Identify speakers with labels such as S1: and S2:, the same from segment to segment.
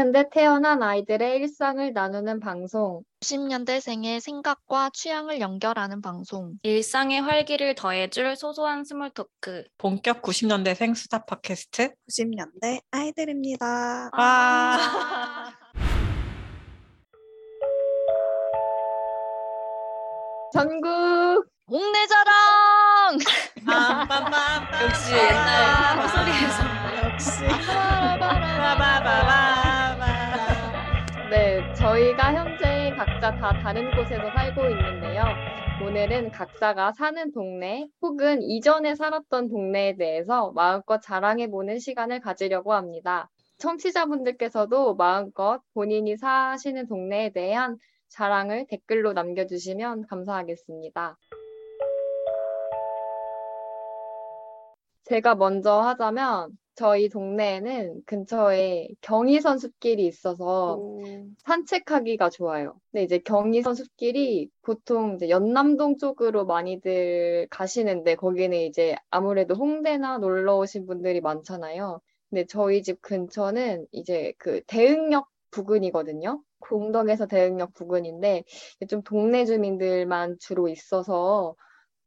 S1: 90년대 태어난 아이들의 일상을 나누는 방송.
S2: 90년대생의 생각과 취향을 연결하는 방송.
S3: 일상의 활기를 더해줄 소소한 small talk.
S4: 본격 90년대생 수다 팟캐스트
S5: 90년대 아이들입니다.
S4: 와
S1: 전국
S2: 동네 자랑!
S4: 빰빰빰빰
S3: 역시 옛날 목소리에서.
S5: 역시
S1: 네, 저희가 현재 각자 다 다른 곳에서 살고 있는데요. 오늘은 각자가 사는 동네 혹은 이전에 살았던 동네에 대해서 마음껏 자랑해보는 시간을 가지려고 합니다. 청취자분들께서도 마음껏 본인이 사시는 동네에 대한 자랑을 댓글로 남겨주시면 감사하겠습니다. 제가 먼저 하자면 저희 동네에는 근처에 경의선 숲길이 있어서 산책하기가 좋아요. 근데 이제 경의선 숲길이 보통 이제 연남동 쪽으로 많이들 가시는데 거기는 이제 아무래도 홍대나 놀러 오신 분들이 많잖아요. 근데 저희 집 근처는 이제 그 대흥역 부근이거든요. 공덕에서 대흥역 부근인데 좀 동네 주민들만 주로 있어서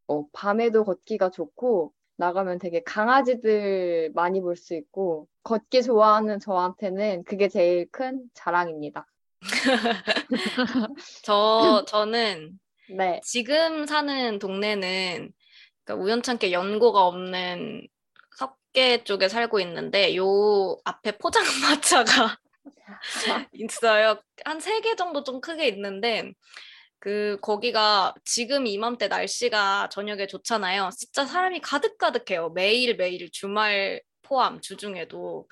S1: 어, 밤에도 걷기가 좋고 나가면 되게 강아지들 많이 볼 수 있고 걷기 좋아하는 저한테는 그게 제일 큰 자랑입니다.
S3: 저, 저는
S1: 네.
S3: 지금 사는 동네는 그러니까 우연찮게 연고가 없는 석계 쪽에 살고 있는데 요 앞에 포장마차가 있어요. 한 세 개 정도 좀 크게 있는데 그 거기가 지금 이맘때 날씨가 저녁에 좋잖아요. 진짜 사람이 가득가득해요. 매일 매일 주말 포함 주중에도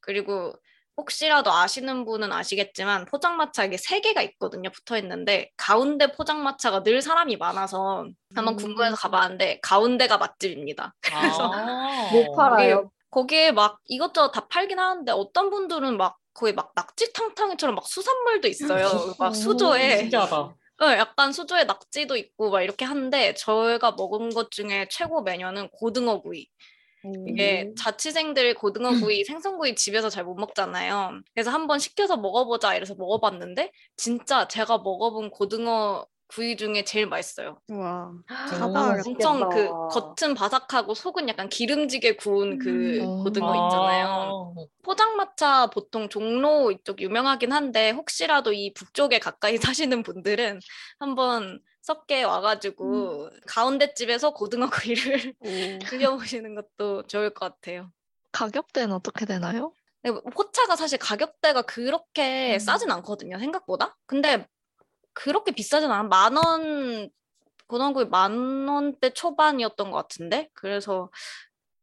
S3: 그리고 혹시라도 아시는 분은 아시겠지만 포장마차 이게 세 개가 있거든요. 붙어 있는데 가운데 포장마차가 늘 사람이 많아서 한번
S1: 음.
S3: 궁금해서 가봤는데 가운데가 맛집입니다. 그래서
S4: 아.
S1: 못 팔아요.
S3: 거기에 막 이것저것 다 팔긴 하는데 어떤 분들은 막 거의 막 낙지탕탕이처럼 막 수산물도 있어요. 막 수조에
S4: 신기하다
S3: 네, 약간 수조에 낙지도 있고 막 이렇게 하는데 저희가 먹은 것 중에 최고 메뉴는 고등어 구이. 이게 자취생들 고등어 구이, 생선 구이 집에서 잘 못 먹잖아요. 그래서 한번 시켜서 먹어보자 이래서 먹어봤는데 진짜 제가 먹어본 고등어 구이 중에 제일 맛있어요.
S5: 가봐야겠다.
S3: 엄청 그. 겉은 바삭하고 속은 약간 기름지게 구운 그
S2: 음.
S3: 고등어
S4: 아.
S3: 있잖아요. 포장마차 보통 종로 이쪽 유명하긴 한데 혹시라도 이 북쪽에 가까이 사시는 분들은 한번 섭게 와가지고 가운데 집에서 고등어 구이를 드셔보시는 것도 좋을 것 같아요.
S2: 가격대는 어떻게 되나요?
S3: 포차가 사실 가격대가 그렇게
S2: 음.
S3: 싸진 않거든요, 생각보다. 근데 그렇게 비싸진 않아. 만 원, 고등어구이 만 원대 초반이었던 것 같은데. 그래서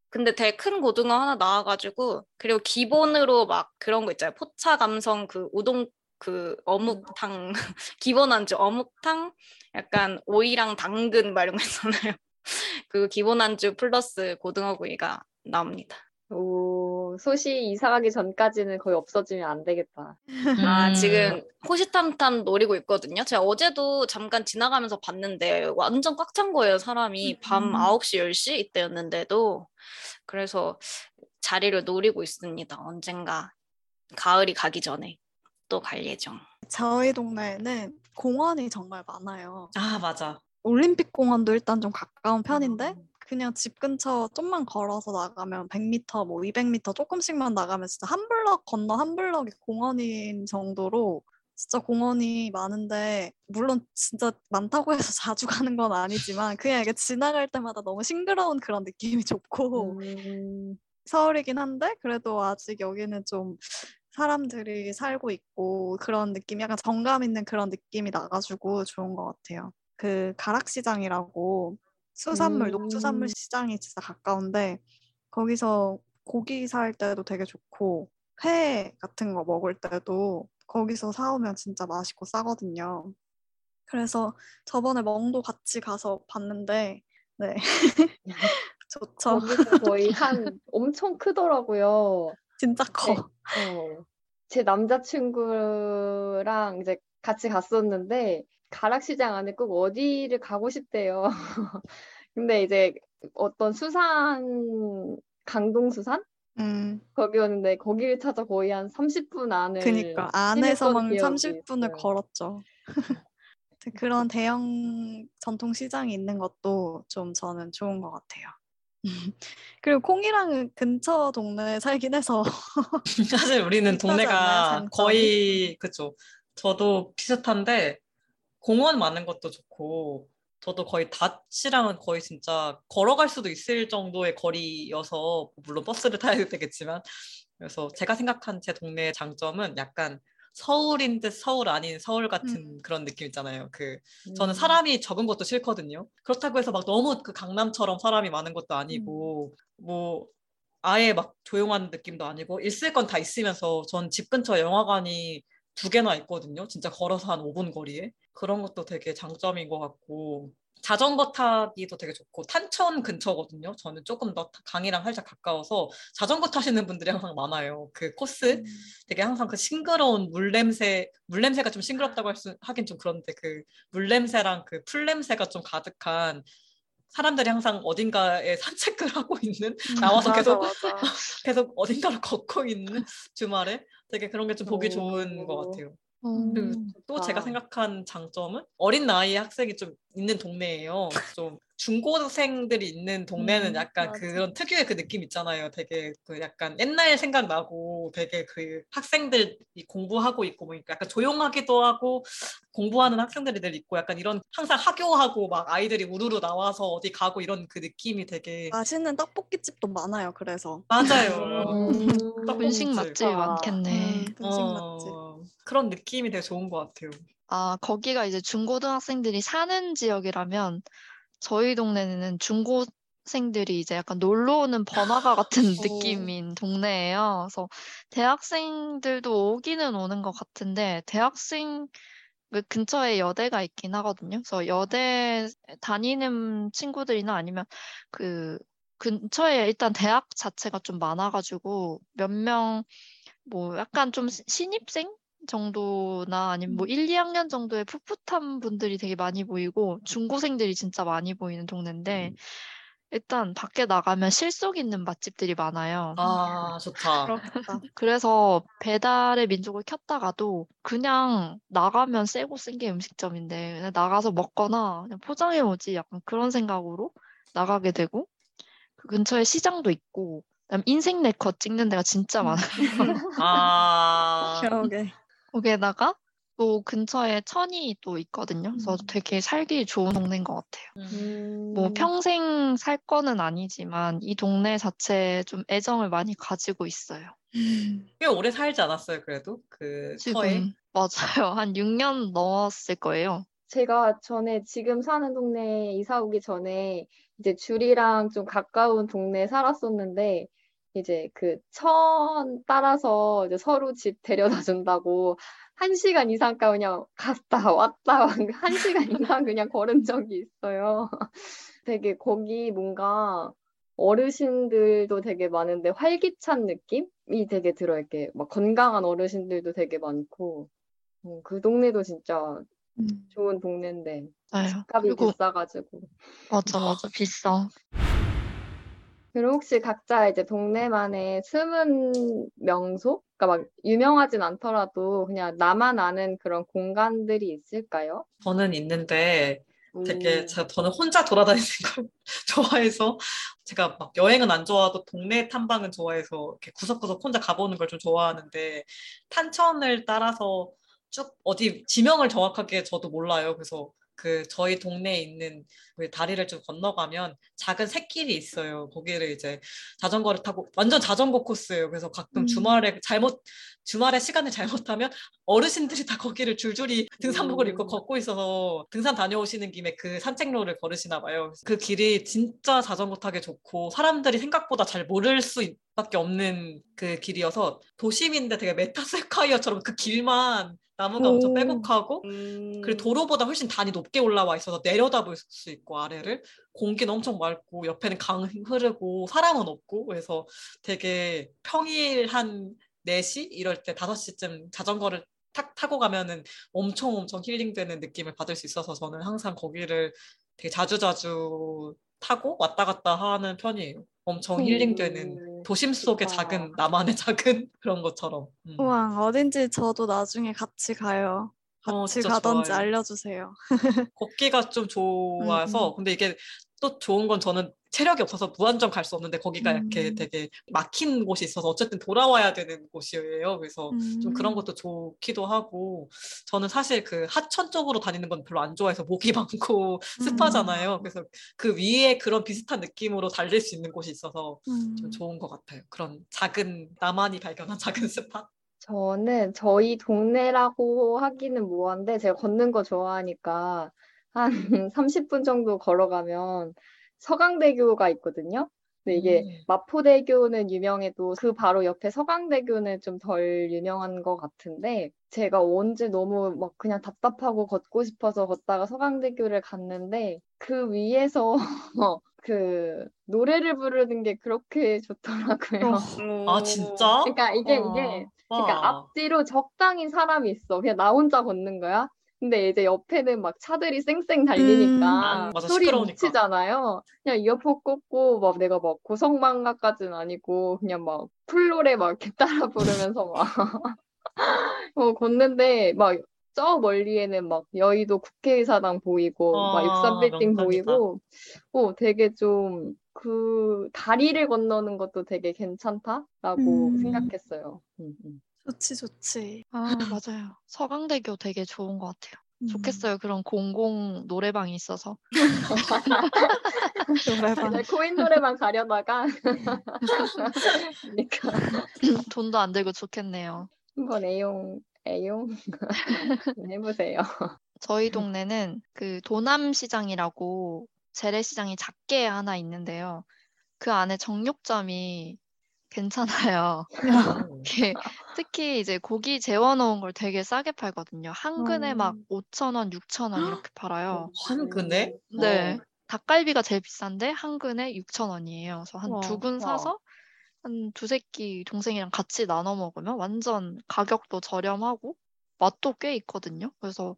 S3: 근데 되게 큰 고등어 하나 나와가지고 그리고 기본으로 막 그런 거 있잖아요. 포차 감성 그 우동 그 어묵탕 기본 안주 어묵탕 약간 오이랑 당근 막 이런 거 있잖아요. 그 기본 안주 플러스 고등어구이가 나옵니다.
S1: 오, 소시 이사 가기 전까지는 거의 없어지면 안 되겠다.
S3: 아,
S4: 음.
S3: 지금 호시탐탐 노리고 있거든요. 제가 어제도 잠깐 지나가면서 봤는데 완전 꽉 찬 거예요, 사람이. 밤
S5: 음.
S3: 9시, 10시 이때였는데도. 그래서 자리를 노리고 있습니다. 언젠가 가을이 가기 전에 또 갈 예정.
S5: 저희 동네에는 공원이 정말 많아요.
S4: 아 맞아
S5: 올림픽 공원도 일단 좀 가까운 편인데 그냥 집 근처 좀만 걸어서 나가면 100m, 뭐 200m 조금씩만 나가면 진짜 한 블럭 건너 한 블럭이 공원인 정도로 진짜 공원이 많은데 물론 진짜 많다고 해서 자주 가는 건 아니지만 그냥 이게 지나갈 때마다 너무 싱그러운 그런 느낌이 좋고
S1: 음,
S5: 서울이긴 한데 그래도 아직 여기는 좀 사람들이 살고 있고 그런 느낌, 약간 정감 있는 그런 느낌이 나가지고 좋은 것 같아요. 그 가락시장이라고 수산물, 농수산물
S1: 음.
S5: 시장이 진짜 가까운데 거기서 고기 살 때도 되게 좋고 회 같은 거 먹을 때도 거기서 사오면 진짜 맛있고 싸거든요. 그래서 저번에 멍도 같이 가서 봤는데 네 좋죠.
S1: 거기서 거의 한 엄청 크더라고요.
S5: 진짜 커.
S1: 네. 어, 제 남자친구랑 이제 같이 갔었는데 가락시장 안에 꼭 어디를 가고 싶대요. 근데 이제 어떤 수산 강동 수산
S5: 음,
S1: 거기였는데 거기를 찾아 거의 한 30분 안을
S5: 그니까 안에서만
S1: 지냈던
S5: 30분을
S1: 기억이
S5: 걸었죠. 그런 대형 전통 시장이 있는 것도 좀 저는 좋은 것 같아요. 그리고 콩이랑은 근처 동네에 살긴 해서
S4: 사실 우리는 동네가? 거의 그죠. 저도 비슷한데 공원 많은 것도 좋고 저도 거의 닷이랑은 거의 진짜 걸어갈 수도 있을 정도의 거리여서 물론 버스를 타야 되겠지만 그래서 제가 생각한 제 동네의 장점은 약간 서울인 듯 서울 아닌 서울 같은
S5: 음.
S4: 그런 느낌 있잖아요. 그
S1: 음.
S4: 저는 사람이 적은 것도 싫거든요. 그렇다고 해서 막 너무 그 강남처럼 사람이 많은 것도 아니고 뭐 아예 막 조용한 느낌도 아니고 있을 건 다 있으면서 전 집 근처 영화관이 두 개나 있거든요. 진짜 걸어서 한 5분 거리에. 그런 것도 되게 장점인 것 같고 자전거 타기도 되게 좋고 탄천 근처거든요. 저는 조금 더 강이랑 살짝 가까워서 자전거 타시는 분들이 항상 많아요. 그 코스
S5: 음.
S4: 되게 항상 그 싱그러운 물 냄새, 물 냄새가 좀 싱그럽다고 할 수, 하긴 좀 그런데 그 물 냄새랑 그 풀 냄새가 좀 가득한 사람들이 항상 어딘가에 산책을 하고 있는 나와서
S1: 맞아,
S4: 계속
S1: 맞아.
S4: 계속 어딘가를 걷고 있는 주말에 되게 그런 게 좀 보기
S1: 오.
S4: 좋은 것 같아요.
S2: 음,
S4: 그리고 또 제가
S1: 아.
S4: 생각한 장점은 어린 나이에 학생이 좀 있는 동네예요. 좀 중고생들이 있는 동네는
S5: 음,
S4: 약간
S5: 맞아.
S4: 그런 특유의 그 느낌 있잖아요. 되게 그 약간 옛날 생각나고 되게 그 학생들이 공부하고 있고 뭐 약간 조용하기도 하고 공부하는 학생들이 늘 있고 약간 이런 항상 하교하고 막 아이들이 우르르 나와서 어디 가고 이런 그 느낌이 되게
S5: 맛있는 떡볶이집도 많아요. 그래서
S4: 맞아요.
S1: 음.
S4: 떡볶이집.
S1: 아.
S2: 많겠네.
S5: 음, 분식 맛집.
S4: 어, 그런 느낌이 되게 좋은 것 같아요.
S2: 아, 거기가 이제 중고등학생들이 사는 지역이라면 저희 동네는 중고생들이 이제 약간 놀러 오는 번화가 같은
S5: 오.
S2: 느낌인 동네예요. 그래서 대학생들도 오기는 오는 것 같은데 대학생 그 근처에 여대가 있긴 하거든요. 그래서 여대 다니는 친구들이나 아니면 그 근처에 일단 대학 자체가 좀 많아가지고 몇 명 뭐 약간 좀 시- 신입생 정도나 아니면 뭐 1, 2학년 정도의 풋풋한 분들이 되게 많이 보이고 중고생들이 진짜 많이 보이는 동네인데 일단 밖에 나가면 실속 있는 맛집들이 많아요.
S4: 아, 좋다.
S2: 그래서 배달의 민족을 켰다가도 그냥 나가면 세고 쓴 게 음식점인데 그냥 나가서 먹거나 그냥 포장해 오지 약간 그런 생각으로 나가게 되고 그 근처에 시장도 있고 그다음 인생 네컷 찍는 데가 진짜
S5: 음.
S2: 많아요.
S4: 아,
S5: 그러게.
S2: 거기에다가 또 근처에 천이 또 있거든요. 그래서
S5: 음.
S2: 되게 살기 좋은 동네인 것 같아요.
S1: 음.
S2: 뭐 평생 살 거는 아니지만 이 동네 자체에 좀 애정을 많이 가지고 있어요.
S4: 꽤 오래 살지 않았어요, 그래도? 그 터에?
S2: 지금 맞아요. 한 6년 넘었을 거예요.
S1: 제가 전에 지금 사는 동네에 이사 오기 전에 이제 줄이랑 좀 가까운 동네에 살았었는데 이제 그 천 따라서 이제 서로 집 데려다 준다고 한 시간 이상 가 그냥 갔다 왔다 한 시간 이상 그냥 걸은 적이 있어요. 되게 거기 뭔가 어르신들도 되게 많은데 활기찬 느낌이 되게 들어 이렇게 막 건강한 어르신들도 되게 많고 어, 그 동네도 진짜
S5: 음.
S1: 좋은 동네인데
S2: 맞아요.
S1: 값이
S2: 그리고
S1: 비싸가지고.
S2: 맞아 맞아 비싸.
S1: 그리고 혹시 각자 이제 동네만의 숨은 명소? 그러니까 막 유명하진 않더라도 그냥 나만 아는 그런 공간들이 있을까요?
S4: 저는 있는데 되게
S1: 음.
S4: 제가 저는 혼자 돌아다니는 걸 좋아해서 제가 막 여행은 안 좋아도 동네 탐방은 좋아해서 이렇게 구석구석 혼자 가보는 걸 좀 좋아하는데 탄천을 따라서 쭉 어디 지명을 정확하게 저도 몰라요. 그래서 그 저희 동네에 있는 그 다리를 좀 건너가면 작은 샛길이 있어요. 거기를 이제 자전거를 타고 완전 자전거 코스예요. 그래서 가끔
S5: 음.
S4: 주말에 잘못 주말에 시간을 잘못하면 어르신들이 다 거기를 줄줄이 등산복을 입고
S1: 음.
S4: 걷고 있어서 등산 다녀오시는 김에 그 산책로를 걸으시나 봐요. 그 길이 진짜 자전거 타기 좋고 사람들이 생각보다 잘 모를 수밖에 없는 그 길이어서 도심인데 되게 메타세콰이어처럼 그 길만 나무가 엄청
S5: 오.
S4: 빼곡하고
S1: 음.
S4: 그리고 도로보다 훨씬 단이 높게 올라와 있어서 내려다볼 수 있고 아래를 공기는 엄청 맑고 옆에는 강 흐르고 사람은 없고 그래서 되게 평일 한 4시 이럴 때 5시쯤 자전거를 탁 타고 가면은 엄청 엄청 힐링되는 느낌을 받을 수 있어서 저는 항상 거기를 되게 자주자주 타고 왔다 갔다 하는 편이에요. 엄청 힐링되는
S1: 음.
S4: 도심 속의. 작은 나만의 작은 그런 것처럼. 음.
S5: 우와, 어딘지 저도 나중에 같이 가요.
S4: 어, 진짜
S5: 가던지
S4: 좋아요.
S5: 알려주세요.
S4: 걷기가 좀 좋아서
S5: 음.
S4: 근데 이게 또 좋은 건 저는 체력이 없어서 무한정 갈 수 없는데 거기가 이렇게
S5: 음.
S4: 되게 막힌 곳이 있어서 어쨌든 돌아와야 되는 곳이에요. 그래서 좀 그런
S5: 음.
S4: 것도 좋기도 하고 저는 사실 그 하천 쪽으로 다니는 건 별로 안 좋아해서 목이 많고 습하잖아요. 그래서 그 위에 그런 비슷한 느낌으로 달릴 수 있는 곳이 있어서
S5: 음.
S4: 좀 좋은 것 같아요. 그런 작은 나만이 발견한 작은 스팟.
S1: 저는 저희 동네라고 하기는 뭐한데 제가 걷는 거 좋아하니까 한 30분 정도 걸어가면 서강대교가 있거든요. 근데 이게
S4: 음.
S1: 마포대교는 유명해도 그 바로 옆에 서강대교는 좀 덜 유명한 것 같은데 제가 언제 너무 막 그냥 답답하고 걷고 싶어서 걷다가 서강대교를 갔는데 그 위에서 그 노래를 부르는 게 그렇게 좋더라고요.
S4: 아 진짜?
S1: 그러니까 이게
S4: 와,
S1: 이게
S4: 와.
S1: 그러니까 앞뒤로 적당히 사람이 있어. 그냥 나 혼자 걷는 거야. 근데 이제 옆에는 막 차들이 쌩쌩 달리니까
S4: 아, 맞아,
S1: 소리. 묻히잖아요. 그냥 이어폰 꽂고 막 내가 막 고성방가까지는 아니고 그냥 막 풀노래 막 이렇게 따라 부르면서 막 어, 걷는데 막 저 멀리에는 막 여의도 국회의사당 보이고 막
S4: 아,
S1: 63빌딩
S4: 명당이다.
S1: 보이고 어 되게 좀 그 다리를 건너는 것도 되게 괜찮다라고
S5: 음.
S1: 생각했어요. 음, 음.
S5: 좋지, 좋지.
S2: 아, 맞아요. 서강대교 되게 좋은 것 같아요.
S5: 음.
S2: 좋겠어요. 그런 공공 노래방이 있어서.
S5: 노래방.
S1: 코인 노래만 가려다가 그러니까
S2: 돈도 안 들고 좋겠네요.
S1: 한번 애용 애용 해보세요.
S2: 저희 동네는 그 도남시장이라고 재래시장이 작게 하나 있는데요. 그 안에 정육점이 괜찮아요. 이게 특히 이제 고기 재워놓은 걸 되게 싸게 팔거든요. 한 근에 막
S5: 음.
S2: 5,000원, 6,000원 이렇게 팔아요.
S4: 한 근에?
S2: 네.
S4: 어.
S2: 닭갈비가 제일 비싼데 한 근에 6,000원이에요. 그래서 한
S5: 와,
S2: 두근
S1: 와.
S2: 사서 한 두세 끼 동생이랑 같이 나눠 먹으면 완전 가격도 저렴하고 맛도 꽤 있거든요. 그래서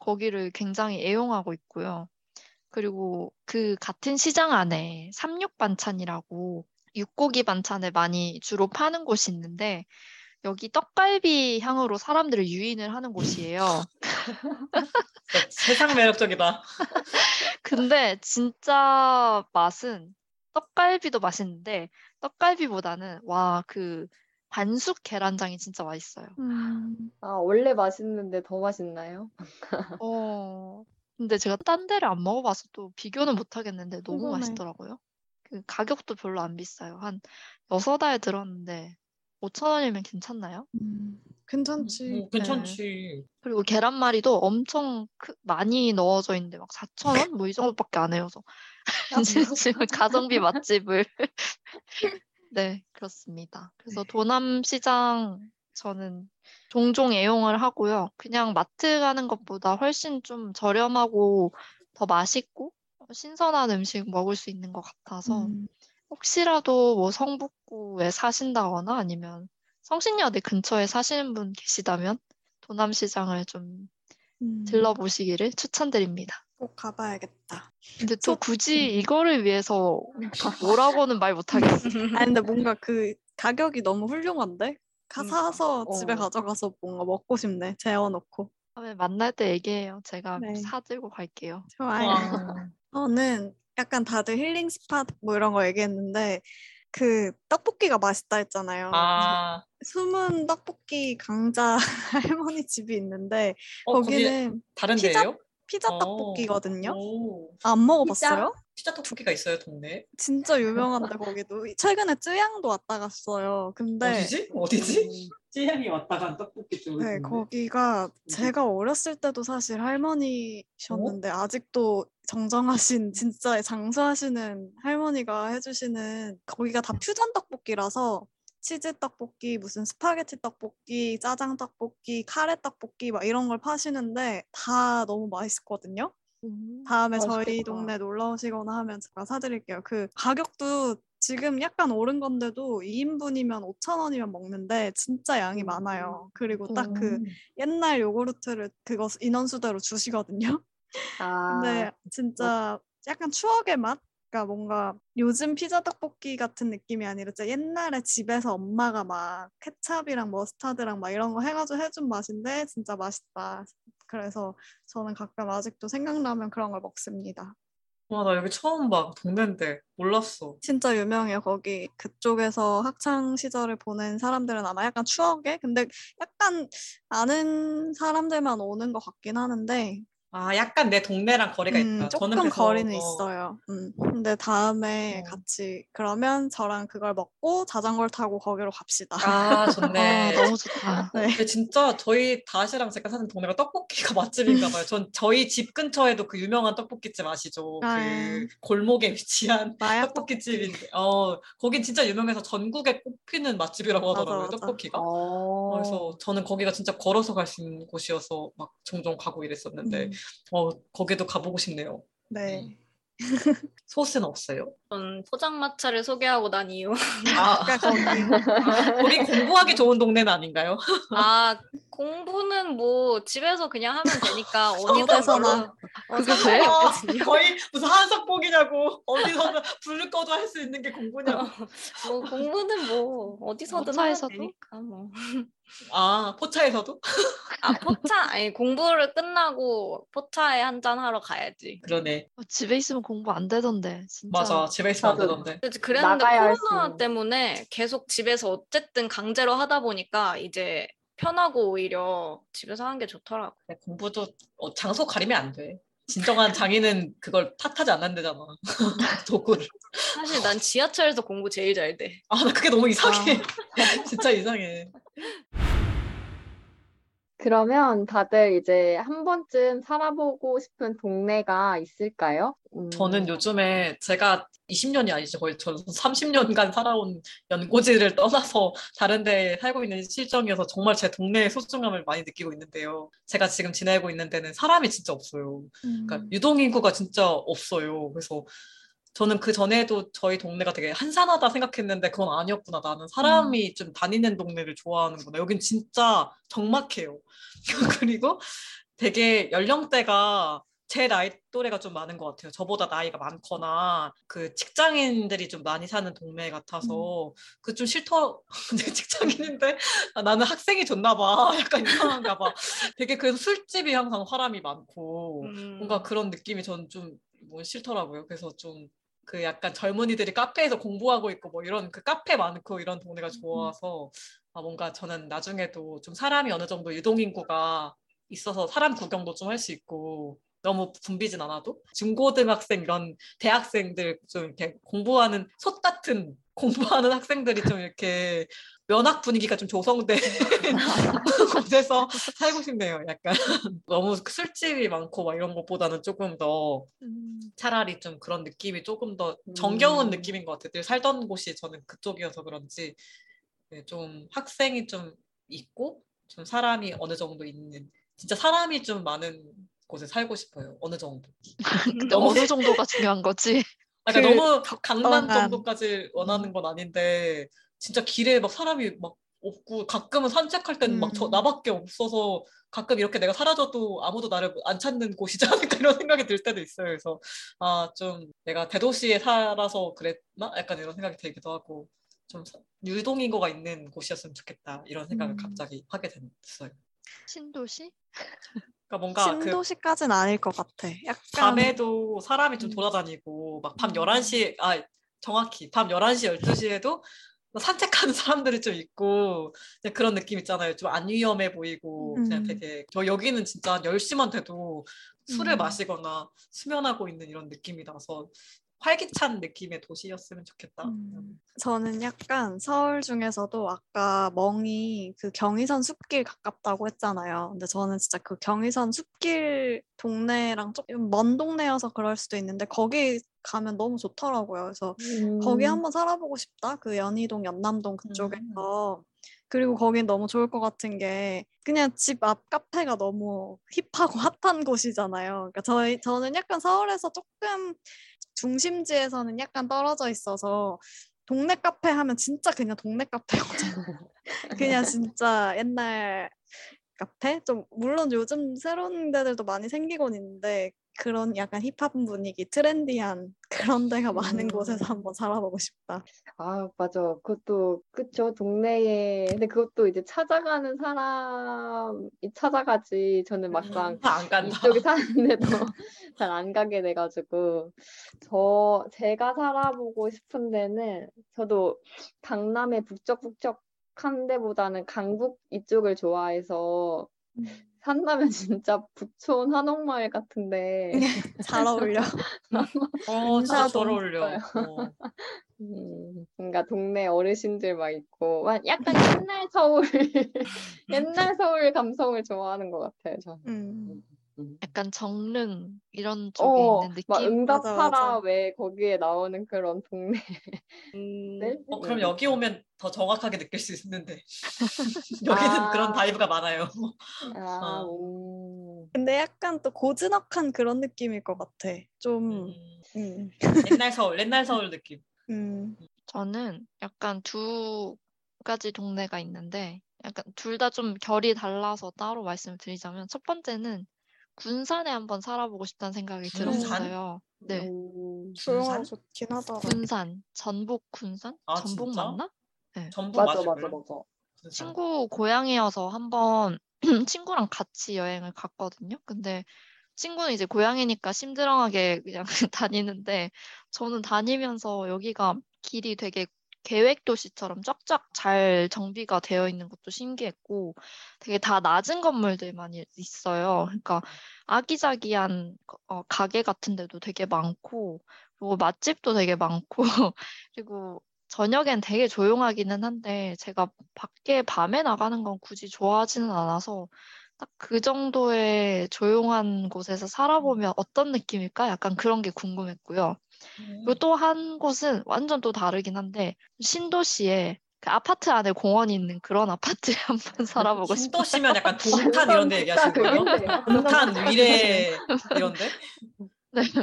S2: 거기를 굉장히 애용하고 있고요. 그리고 그 같은 시장 안에 삼육 반찬이라고 육고기 반찬을 많이 주로 파는 곳이 있는데 여기 떡갈비 향으로 사람들을 유인을 하는 곳이에요.
S4: 세상 매력적이다.
S2: 근데 진짜 맛은 떡갈비도 맛있는데 떡갈비보다는 와 그 반숙 계란장이 진짜 맛있어요.
S5: 음.
S1: 아 원래 맛있는데 더 맛있나요?
S2: 어 근데 제가 딴 데를 안 먹어봐서 또 비교는 못 하겠는데 너무
S5: 궁금해.
S2: 맛있더라고요. 그 가격도 별로 안 비싸요. 한 여섯 알 들었는데 5천 원이면 괜찮나요?
S5: 음. 괜찮지.
S4: 어, 괜찮지.
S2: 그리고 계란말이도 엄청 크, 많이 넣어져 있는데 막 4천 원? 뭐 이 정도밖에 안 해요. 그래서 지금 가성비 맛집을 네 그렇습니다. 그래서 도남시장 저는 종종 애용을 하고요. 그냥 마트 가는 것보다 훨씬 좀 저렴하고 더 맛있고 신선한 음식 먹을 수 있는 것 같아서
S5: 음.
S2: 혹시라도 뭐 성북구에 사신다거나 아니면 성신여대 근처에 사시는 분 계시다면 도남시장을 좀
S5: 음.
S2: 들러보시기를 추천드립니다.
S5: 꼭 가봐야겠다.
S2: 근데 또 굳이 이거를 위해서 뭐라고는 말 못하겠어.
S5: 아 근데 뭔가 그 가격이 너무 훌륭한데? 가
S1: 그러니까.
S5: 사서 집에
S1: 어.
S5: 가져가서 뭔가 먹고 싶네. 재워놓고.
S2: 다음에 만날 때 얘기해요. 제가
S5: 네.
S2: 사들고 갈게요.
S5: 좋아요.
S4: 와.
S5: 저는 약간 다들 힐링 스팟 뭐 이런 거 얘기했는데 그 떡볶이가 맛있다 했잖아요.
S4: 아,
S5: 숨은 떡볶이 강자 할머니 집이 있는데
S4: 어, 거기
S5: 거기는
S4: 다른
S5: 피자-
S4: 데예요?
S5: 피자
S4: 어.
S5: 떡볶이거든요.
S4: 오.
S5: 안 먹어봤어요?
S4: 피자 떡볶이가 있어요, 동네에?
S5: 진짜 유명한데 거기도 최근에 쯔양도 왔다 갔어요. 근데
S4: 어디지? 어디지? 쯔양이 왔다 간 떡볶이집.
S5: 네, 거기가 제가 어렸을 때도 사실 할머니셨는데 아직도 정정하신 진짜 장수하시는 할머니가 해주시는 거기가 다 퓨전 떡볶이라서 치즈 떡볶이, 무슨 스파게티 떡볶이, 짜장 떡볶이, 카레 떡볶이 막 이런 걸 파시는데 다 너무 맛있거든요. 다음에 저희
S1: 맛있겠다.
S5: 동네 놀러 오시거나 하면 제가 사드릴게요. 그 가격도 지금 약간 오른 건데도 2인분이면 5,000원이면 먹는데 진짜 양이
S1: 음.
S5: 많아요. 그리고 딱그
S1: 음.
S5: 옛날 요구르트를 그거 인원수대로 주시거든요.
S1: 아,
S5: 근데 진짜 약간 추억의 맛? 그러니까 뭔가 요즘 피자 떡볶이 같은 느낌이 아니라 진짜 옛날에 집에서 엄마가 막 케찹이랑 머스타드랑 막 이런 거 해가지고 해준 맛인데 진짜 맛있다. 그래서 저는 가끔 아직도 생각나면 그런 걸 먹습니다.
S4: 와, 나 여기 처음 봐. 동네인데. 몰랐어.
S5: 진짜 유명해요. 거기 그쪽에서 학창 시절을 보낸 사람들은 아마 약간 추억에 근데 약간 아는 사람들만 오는 것 같긴 하는데
S4: 아, 약간 내 동네랑 거리가
S5: 음,
S4: 있다.
S5: 조금
S4: 저는
S5: 거리는
S4: 어,
S5: 있어요. 음. 근데 다음에
S4: 어.
S5: 같이 그러면 저랑 그걸 먹고 자전거를 타고 거기로 갑시다.
S4: 아, 좋네.
S2: 아, 너무 좋다.
S5: 네.
S4: 근데 진짜 저희 다시랑 제가 사는 동네가 떡볶이가 맛집인가 봐요. 전 저희 집 근처에도 그 유명한 떡볶이집 아시죠?
S5: 아.
S4: 그 골목에 위치한 떡볶이집인데, 어, 거긴 진짜 유명해서 전국에 꼽히는 맛집이라고
S5: 맞아,
S4: 하더라고요,
S5: 맞아.
S4: 떡볶이가.
S1: 어.
S4: 그래서 저는 거기가 진짜 걸어서 갈 수 있는 곳이어서 막 종종 가고 이랬었는데,
S5: 음.
S4: 어, 거기도 가보고 싶네요.
S5: 네.
S4: 소스는 없어요?
S3: 전 포장마차를 소개하고 난 이후
S4: 아,
S5: 그러니까 거기
S4: 공부하기 좋은 동네는 아닌가요?
S3: 아 공부는 뭐 집에서 그냥 하면 되니까
S5: 어디서나.
S3: 별로
S2: 그게
S3: 어,
S2: 돼?
S3: 없거든요.
S4: 거의 무슨 한석봉이냐고 어디서나 불을 꺼도 할 수 있는 게 공부냐고
S3: 뭐 공부는 뭐 어디서든 하면
S2: 포차에서도?
S3: 되니까 뭐.
S4: 아 포차에서도?
S3: 아 포차 아니 공부를 끝나고 포차에 한 잔 하러 가야지.
S4: 그러네
S2: 어, 집에 있으면 공부 안 되던데 진짜.
S4: 맞아 집에 있으면 안. 되던데
S3: 그랬는데 코로나. 때문에 계속 집에서 어쨌든 강제로 하다 보니까 이제 편하고 오히려 집에서 하는 게 좋더라고.
S4: 근데 공부도 어, 장소 가리면 안 돼 진정한 장인은 그걸 탓하지 않는다잖아 도구를
S3: 사실 난 지하철에서 공부 제일 잘 돼.
S4: 아 나 그게 너무 이상해 진짜 이상해
S1: 그러면 다들 이제 한 번쯤 살아보고 싶은 동네가 있을까요? 음,
S4: 저는 요즘에 제가 20년이 아니죠 거의 저는 30년간 살아온 연고지를 떠나서 다른 데 살고 있는 실정이어서 정말 제 동네의 소중함을 많이 느끼고 있는데요 제가 지금 지내고 있는 데는 사람이 진짜 없어요 그러니까
S5: 음.
S4: 유동인구가 진짜 없어요. 그래서 저는 그 전에도 저희 동네가 되게 한산하다 생각했는데 그건 아니었구나. 나는 사람이 좀 다니는 동네를 좋아하는구나. 여긴 진짜 적막해요. 그리고 되게 연령대가 제 나이 또래가 좀 많은 것 같아요. 저보다 나이가 많거나 그 직장인들이 좀 많이 사는 동네 같아서 그좀 싫더. 근데 직장인인데 아, 나는 학생이 좋나 봐. 약간 이상한가 봐. 되게 그래서 술집이 항상 사람이 많고
S3: 음.
S4: 뭔가 그런 느낌이 저는 좀뭐 싫더라고요. 그래서 좀 그 약간 젊은이들이 카페에서 공부하고 있고 뭐 이런 그 카페 많고 이런 동네가 좋아서 아 뭔가 저는 나중에도 좀 사람이 어느 정도 유동인구가 있어서 사람 구경도 좀 할 수 있고 너무 붐비진 않아도 중고등학생 이런 대학생들 좀 이렇게 공부하는 솥 같은 공부하는 학생들이 좀 이렇게 면학 분위기가 좀 조성된 곳에서 살고 싶네요. 약간 너무 술집이 많고 막 이런 것보다는 조금 더
S5: 음.
S4: 차라리 좀 그런 느낌이 조금 더 정겨운
S1: 음.
S4: 느낌인 것 같아요. 늘 살던 곳이 저는 그쪽이어서 그런지 네, 좀 학생이 좀 있고 좀 사람이 어느 정도 있는 진짜 사람이 좀 많은 곳에 살고 싶어요. 어느 정도.
S2: 어느 정도가 중요한 거지?
S4: 그러니까
S5: 그
S4: 너무 강남 정도까지 원하는 건 아닌데 진짜 길에 막 사람이 막 없고 가끔은 산책할 때는 막저
S5: 음.
S4: 나밖에 없어서 가끔 이렇게 내가 사라져도 아무도 나를 안 찾는 곳이지 않을까 이런 생각이 들 때도 있어요. 그래서 아 좀 내가 대도시에 살아서 그랬나? 약간 이런 생각이 들기도 하고 좀 사- 유동인구가 있는 곳이었으면 좋겠다 이런 생각을
S5: 음.
S4: 갑자기 하게 됐어요.
S2: 신도시?
S4: 그러니까 뭔가 그
S5: 신도시까지는 아닐 것 같아. 약간
S4: 밤에도 사람이 좀
S5: 음.
S4: 돌아다니고 막밤
S5: 음.
S4: 11시 아 정확히 밤 11시 12시에도 산책하는 사람들이 좀 있고 그런 느낌 있잖아요. 좀 안 위험해 보이고 그냥
S5: 음.
S4: 되게 저 여기는 진짜 한 10시만 돼도 술을
S5: 음.
S4: 마시거나 수면하고 있는 이런 느낌이 나서 활기찬 느낌의 도시였으면 좋겠다.
S5: 음, 저는 약간 서울 중에서도 아까 멍이 그 경의선 숲길 가깝다고 했잖아요. 근데 저는 진짜 그 경의선 숲길 동네랑 조금 먼 동네여서 그럴 수도 있는데 거기 가면 너무 좋더라고요. 그래서 거기
S1: 음.
S5: 한번 살아보고 싶다. 그 연희동, 연남동
S4: 음.
S5: 그쪽에서. 그리고 거긴 너무 좋을 것 같은 게 그냥 집 앞 카페가 너무 힙하고 핫한 곳이잖아요. 그러니까 저희 저는 약간 서울에서 조금 중심지에서는 약간 떨어져 있어서 동네 카페 하면 진짜 그냥 동네 카페거든요. 그냥 진짜 옛날 카페? 좀 물론 요즘 새로운 데들도 많이 생기곤 있는데 그런 약간 힙합 분위기, 트렌디한 그런 데가 많은
S1: 음.
S5: 곳에서 한번 살아보고 싶다.
S1: 아, 맞아. 그것도, 그쵸. 동네에. 근데 그것도 이제 찾아가는 사람이 찾아가지. 저는 막상
S4: 안 간다.
S1: 이쪽에 사는데도 잘 안 가게 돼가지고. 저, 제가 살아보고 싶은 데는 저도 강남의 북적북적 한 데보다는 강북 이쪽을 좋아해서
S5: 음.
S1: 산다면 진짜 부촌 한옥마을 같은데.
S5: 잘 어울려.
S4: 어, 진짜 잘 어울려. 어.
S1: 음, 뭔가 동네 어르신들 막 있고, 막 약간 옛날 서울, 옛날 서울 감성을 좋아하는 것 같아요, 저는.
S5: 음.
S2: 약간 정릉 이런 쪽에
S1: 어,
S2: 있는
S1: 막
S2: 느낌?
S5: 맞아,
S1: 응답하라
S5: 맞아.
S1: 왜 거기에 나오는 그런 동네.
S3: 음,
S4: 어, 그럼
S1: 음.
S4: 여기 오면 더 정확하게 느낄 수 있는데 여기는
S1: 아.
S4: 그런 vibe가 많아요.
S1: 아,
S4: 어.
S1: 음.
S5: 근데 약간 또 고즈넉한 그런 느낌일 것 같아. 좀,
S4: 음,
S5: 음,
S4: 옛날 서울, 옛날 서울 느낌.
S5: 음,
S2: 저는 약간 두 가지 동네가 있는데 약간 둘 다 좀 결이 달라서 따로 말씀을 드리자면 첫 번째는 군산에 한번 살아보고 싶다는 생각이
S4: 군산?
S2: 들었어요. 네.
S1: 음.
S5: 조용하고
S4: 군산?
S5: 좋긴 하더라.
S2: 군산, 전북 군산?
S4: 아,
S2: 전북
S4: 진짜?
S2: 맞나?
S4: 전북
S1: 맞아, 맞아. 맞아.
S4: 군산.
S2: 친구 고향이어서 한번 친구랑 같이 여행을 갔거든요. 근데 친구는 이제 고향이니까 심드렁하게 그냥 다니는데 저는 다니면서 여기가 길이 되게 계획 도시처럼 쫙쫙 잘 정비가 되어 있는 것도 신기했고 되게 다 낮은 건물들 많이 있어요. 그러니까 아기자기한 어, 가게 같은 데도 되게 많고 그리고 맛집도 되게 많고 그리고 저녁엔 되게 조용하기는 한데 제가 밖에 밤에 나가는 건 굳이 좋아하지는 않아서 딱 그 정도의 조용한 곳에서 살아보면 어떤 느낌일까? 약간 그런 게 궁금했고요. 그리고 또 한 곳은 완전 또 다르긴 한데 신도시에 그 아파트 안에 공원이 있는 그런 아파트에 한번 살아보고 싶어요.
S4: 신도시면 약간 동탄 이런 데 얘기하시는 거예요? 동탄 위례 이런데?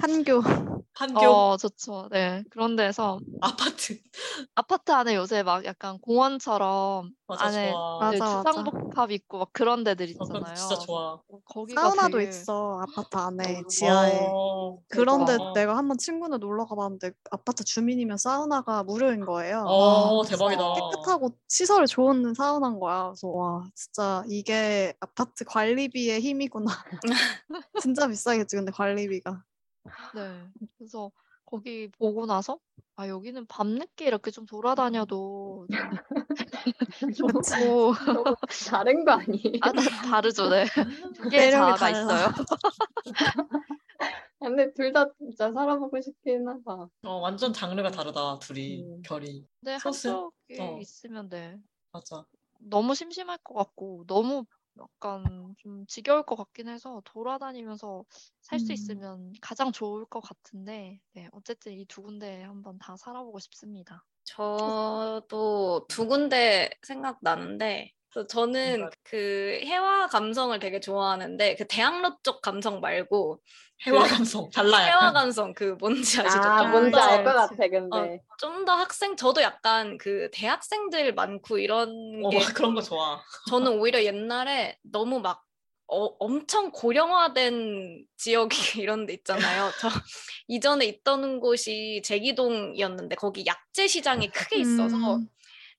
S5: 판교.
S4: 판교
S2: 어, 좋죠. 네. 그런 데서
S4: 아파트.
S2: 아파트 안에 요새 막 약간 공원처럼
S4: 맞아
S2: 안에
S4: 좋아.
S2: 네,
S5: 맞아, 맞아.
S2: 주상복합 있고 막 그런 데들
S4: 어,
S2: 있잖아요.
S4: 진짜 좋아.
S2: 어, 거기가
S5: 사우나도
S2: 되게
S5: 있어 아파트 안에 지하에
S4: 어,
S5: 그런데
S4: 대박.
S5: 내가 한번 친구네 놀러 가봤는데 아파트 주민이면 사우나가 무료인 거예요
S4: 어,
S2: 아,
S4: 대박이다.
S5: 깨끗하고 시설이 좋은 사우나인 거야 그래서 와 진짜 이게 아파트 관리비의 힘이구나 진짜 비싸겠지 근데 관리비가
S2: 네. 그래서 거기 보고 나서 아 여기는 밤늦게 이렇게 좀 돌아다녀도 좀 좋고
S1: 너무 다른 거 아니에요?
S2: 아 다, 다르죠. 네. 두 개의
S5: 매력이
S2: 자아가
S5: 달라.
S2: 있어요.
S1: 근데 둘 다 진짜 살아보고 싶긴 하다.
S4: 어, 완전 장르가 다르다 둘이
S1: 음.
S4: 결이.
S2: 근데
S4: 소스?
S2: 한쪽에
S4: 어.
S2: 있으면 네.
S4: 맞아.
S2: 너무 심심할 것 같고 너무 약간 좀 지겨울 것 같긴 해서 돌아다니면서 살 수
S5: 음.
S2: 있으면 가장 좋을 것 같은데 네, 어쨌든 이 두 군데 한번 다 살아보고 싶습니다.
S3: 저도 두 군데 생각나는데 그래서 저는
S4: 뭔가-
S3: 그 해화 감성을 되게 좋아하는데 그 대학로 쪽 감성 말고
S4: 해화
S3: 그
S4: 감성 달라
S3: 해화. 감성 그 뭔지 아시죠?
S1: 아,
S3: 좀
S1: 뭔지
S3: 더-
S1: 알 것. 같아, 근데.
S3: 좀더 학생 저도 약간 그 대학생들 많고 이런
S4: 어,
S3: 게
S4: 그런 거 좋아.
S3: 저는 오히려 옛날에 너무 막 어, 엄청 고령화된 지역이 이런 데 있잖아요. 저 이전에 있던 곳이 제기동이었는데 거기 약재 시장이 크게 있어서
S5: 음.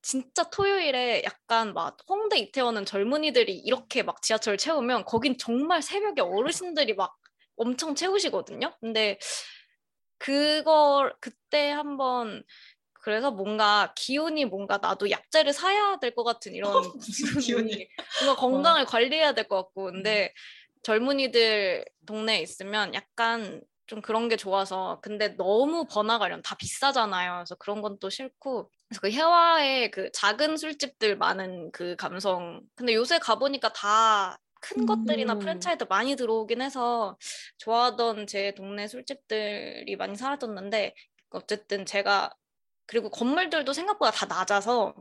S3: 진짜 토요일에 약간 막 홍대 이태원은 젊은이들이 이렇게 막 지하철 채우면 거긴 정말 새벽에 어르신들이 막 엄청 채우시거든요. 근데 그걸 그때 한번 그래서 뭔가 기운이 뭔가 나도 약재를 사야 될 것 같은 이런
S4: 기운이.
S3: 뭔가 건강을 관리해야 될 것 같고 근데 젊은이들 동네에 있으면 약간 좀 그런 게 좋아서 근데 너무 번화가련 다 비싸잖아요. 그래서 그런 건 또 싫고 그래서 그 해화에 그 작은 술집들 많은 그 감성 근데 요새 가 보니까 다큰
S5: 음.
S3: 것들이나 프랜차이즈 많이 들어오긴 해서 좋아하던 제 동네 술집들이 많이 사라졌는데 어쨌든 제가 그리고 건물들도 생각보다 다 낮아서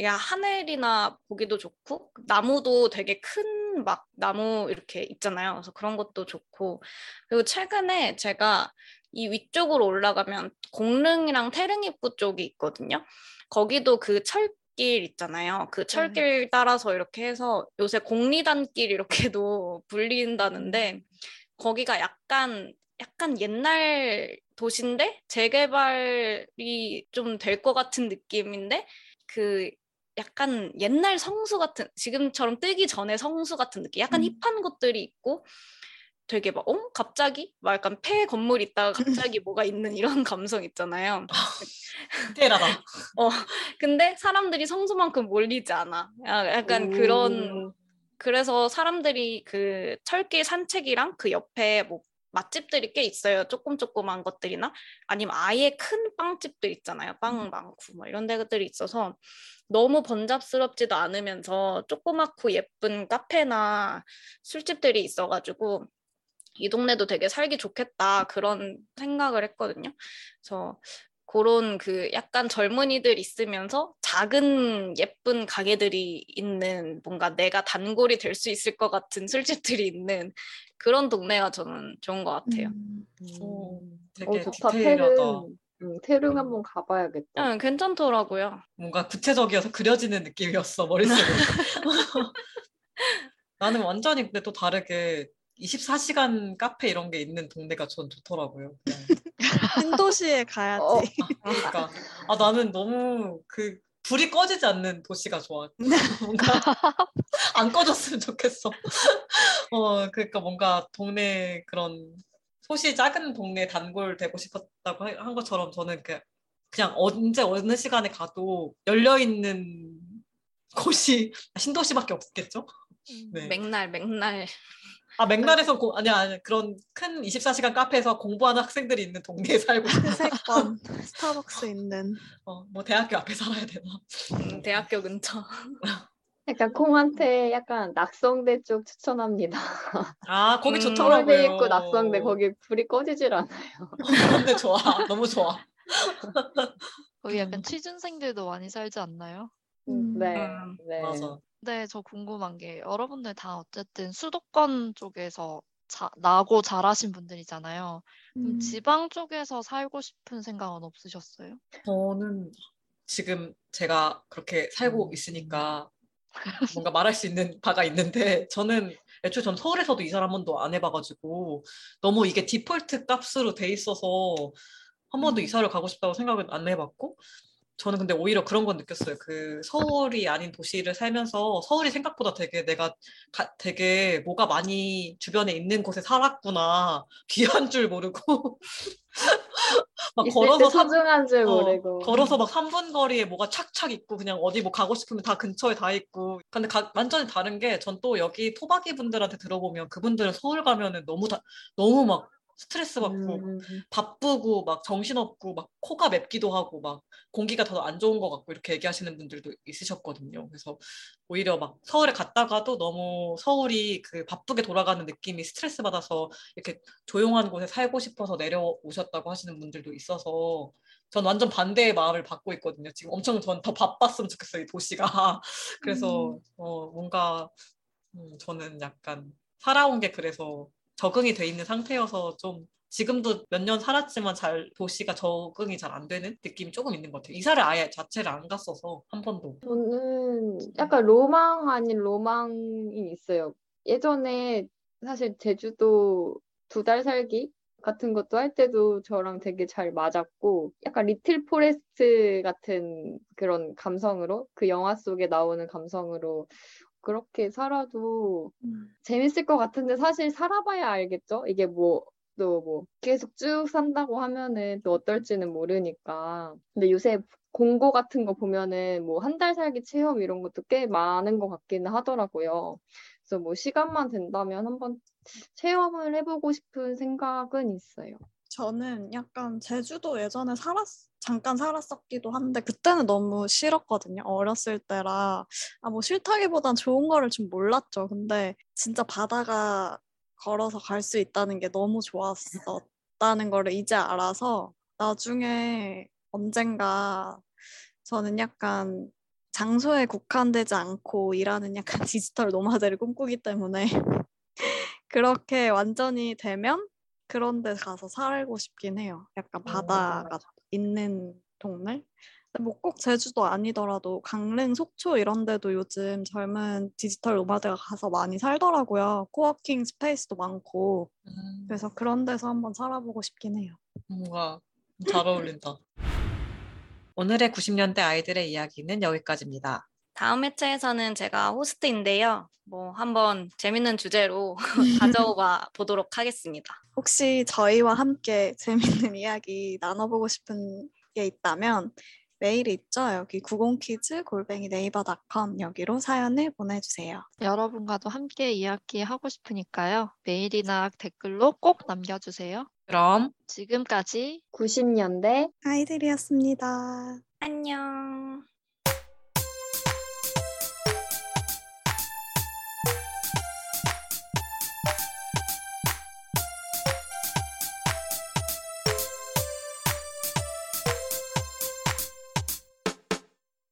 S3: 야 하늘이나 보기도 좋고 나무도 되게 큰 막 나무 이렇게 있잖아요. 그래서 그런 것도 좋고 그리고 최근에 제가 이 위쪽으로 올라가면 공릉이랑 태릉 입구 쪽이 있거든요. 거기도 그철 철길 있잖아요. 그 철길 따라서 이렇게 해서 요새 공리단길 이렇게도 불린다는데 거기가 약간 약간 옛날 도시인데 재개발이 좀 될 것 같은 느낌인데 그 약간 옛날 성수 같은 지금처럼 뜨기 전에 성수 같은 느낌 약간
S5: 음.
S3: 힙한 곳들이 있고 되게 막 어? 갑자기? 막 약간 폐 건물 있다가 갑자기 뭐가 있는 이런 감성 있잖아요.
S4: 디테일하다.
S3: 근데 사람들이 성수만큼 몰리지 않아. 야- 약간 그런 그래서 사람들이 그 철길 산책이랑 그 옆에 뭐 맛집들이 꽤 있어요. 조금 조그만 것들이나 아니면 아예 큰 빵집들 있잖아요. 빵 많고 뭐 이런 데들이 있어서 너무 번잡스럽지도 않으면서 조그맣고 예쁜 카페나 술집들이 있어가지고 이 동네도 되게 살기 좋겠다 그런 생각을 했거든요. 그래서 그런 그 약간 젊은이들 있으면서 작은 예쁜 가게들이 있는 뭔가 내가 단골이 될 수 있을 것 같은 술집들이 있는 그런 동네가 저는 좋은 것 같아요.
S5: 음.
S4: 오,
S1: 음.
S4: 되게
S1: 어, 좋다.
S4: 디테일하다.
S1: 태릉. 음, 태릉 한번 가봐야겠다.
S3: 응, 괜찮더라고요.
S4: 뭔가 구체적이어서 그려지는 느낌이었어 머릿속에. 나는 완전히 근데 또 다르게 24시간 카페 이런 게 있는 동네가 전 좋더라고요.
S5: 신도시에 가야지.
S1: 어.
S4: 그러니까 아 나는 너무 그 불이 꺼지지 않는 도시가 좋아. 뭔가 안 꺼졌으면 좋겠어. 어 그러니까 뭔가 동네 그런 소시 작은 동네 단골 되고 싶었다고 하- 한 것처럼 저는 그 그냥 언제 어느 시간에 가도 열려 있는 곳이 신도시밖에 없겠죠. 네.
S3: 맥날 맥날.
S4: 아 맥날에서 고, 아니야 아니 그런 큰 24시간 카페에서 공부하는 학생들이 있는 동네에 살고.
S5: 회색권 스타벅스 있는.
S4: 어, 뭐 대학교 앞에 살아야 되나?
S3: 음, 대학교 근처.
S1: 약간 콩한테 약간 낙성대 쪽 추천합니다.
S4: 아 거기
S3: 음,
S4: 좋더라고요.
S1: 서울대 입구 낙성대 거기 불이 꺼지질 않아요.
S4: 그런데 좋아, 너무 좋아.
S2: 거기 약간
S1: 음.
S2: 취준생들도 많이 살지 않나요?
S5: 음.
S1: 네,
S3: 음,
S1: 네.
S4: 맞아.
S2: 네, 저 궁금한 게 여러분들 다 어쨌든 수도권 쪽에서 자, 나고 자라신 분들이잖아요. 그럼
S5: 음.
S2: 지방 쪽에서 살고 싶은 생각은 없으셨어요?
S4: 저는 지금 제가 그렇게 살고 있으니까 뭔가 말할 수 있는 바가 있는데 저는 애초에 전 서울에서도 이사를 한 번도 안 해봐가지고 너무 이게 디폴트 값으로 돼 있어서 한 번도
S5: 음.
S4: 이사를 가고 싶다고 생각은 안 해봤고 저는 근데 오히려 그런 건 느꼈어요. 그 서울이 아닌 도시를 살면서 서울이 생각보다 되게 내가 가- 되게 뭐가 많이 주변에 있는 곳에 살았구나 귀한 줄 모르고 막 걸어서 삼-
S1: 소중한 줄
S4: 어,
S1: 모르고.
S4: 걸어서 막 3분 거리에 뭐가 착착 있고 그냥 어디 뭐 가고 싶으면 다 근처에 다 있고 근데 가- 완전히 다른 게 전 또 여기 토박이 분들한테 들어보면 그분들은 서울 가면은 너무 다 너무 막 스트레스 받고
S1: 음,
S4: 바쁘고 막 정신없고 막 코가 맵기도 하고 막 공기가 더 안 좋은 것 같고 이렇게 얘기하시는 분들도 있으셨거든요. 그래서 오히려 막 서울에 갔다가도 너무 서울이 그 바쁘게 돌아가는 느낌이 스트레스 받아서 이렇게 조용한 곳에 살고 싶어서 내려오셨다고 하시는 분들도 있어서 전 완전 반대의 마음을 받고 있거든요. 지금 엄청 전 더 바빴으면 좋겠어요, 이 도시가. 그래서 어, 뭔가 음, 저는 약간 살아온 게 그래서 적응이 돼 있는 상태여서 좀 지금도 몇 년 살았지만 잘 도시가 적응이 잘 안 되는 느낌이 조금 있는 것 같아요. 이사를 아예 자체를 안 갔어서 한 번도.
S1: 저는 약간 로망 아닌 로망이 있어요. 예전에 사실 제주도 두 달 살기 같은 것도 할 때도 저랑 되게 잘 맞았고 약간 리틀 포레스트 같은 그런 감성으로 그 영화 속에 나오는 감성으로 그렇게 살아도
S5: 음.
S1: 재밌을 것 같은데 사실 살아봐야 알겠죠? 이게 뭐또뭐 계속 쭉 산다고 하면은 또 어떨지는 모르니까. 근데 요새 공고 같은 거 보면은 뭐 한 달 살기 체험 이런 것도 꽤 많은 것 같기는 하더라고요. 그래서 뭐 시간만 된다면 한번 체험을 해보고 싶은 생각은 있어요.
S5: 저는 약간 제주도 예전에 살았, 잠깐 살았었기도 한데 그때는 너무 싫었거든요. 어렸을 때라 아, 뭐 싫다기보단 좋은 거를 좀 몰랐죠. 근데 진짜 바다가 걸어서 갈 수 있다는 게 너무 좋았었다는 거를 이제 알아서 나중에 언젠가 저는 약간 장소에 국한되지 않고 일하는 약간 digital nomad를 꿈꾸기 때문에 그렇게 완전히 되면 그런 데 가서 살고 싶긴 해요. 약간 바다가 있는 동네? 뭐 꼭 제주도 아니더라도 강릉, 속초 이런 데도 요즘 젊은 digital nomad가 가서 많이 살더라고요. coworking space도 많고.
S4: 음,
S5: 그래서 그런 데서 한번 살아보고 싶긴 해요.
S4: 뭔가 잘 어울린다. 오늘의 90년대 아이들의 이야기는 여기까지입니다.
S3: 다음 회차에서는 제가 호스트인데요. 뭐 한번 재밌는 주제로 가져와 보도록 하겠습니다.
S5: 혹시 저희와 함께 재밌는 이야기 나눠보고 싶은 게 있다면 메일이 있죠? 여기 90키즈 골뱅이 네이버닷컴 여기로 사연을 보내주세요.
S2: 여러분과도 함께 이야기하고 싶으니까요. 메일이나 댓글로 꼭 남겨주세요.
S4: 그럼
S2: 지금까지
S1: 90년대
S5: 아이들이었습니다.
S3: 안녕.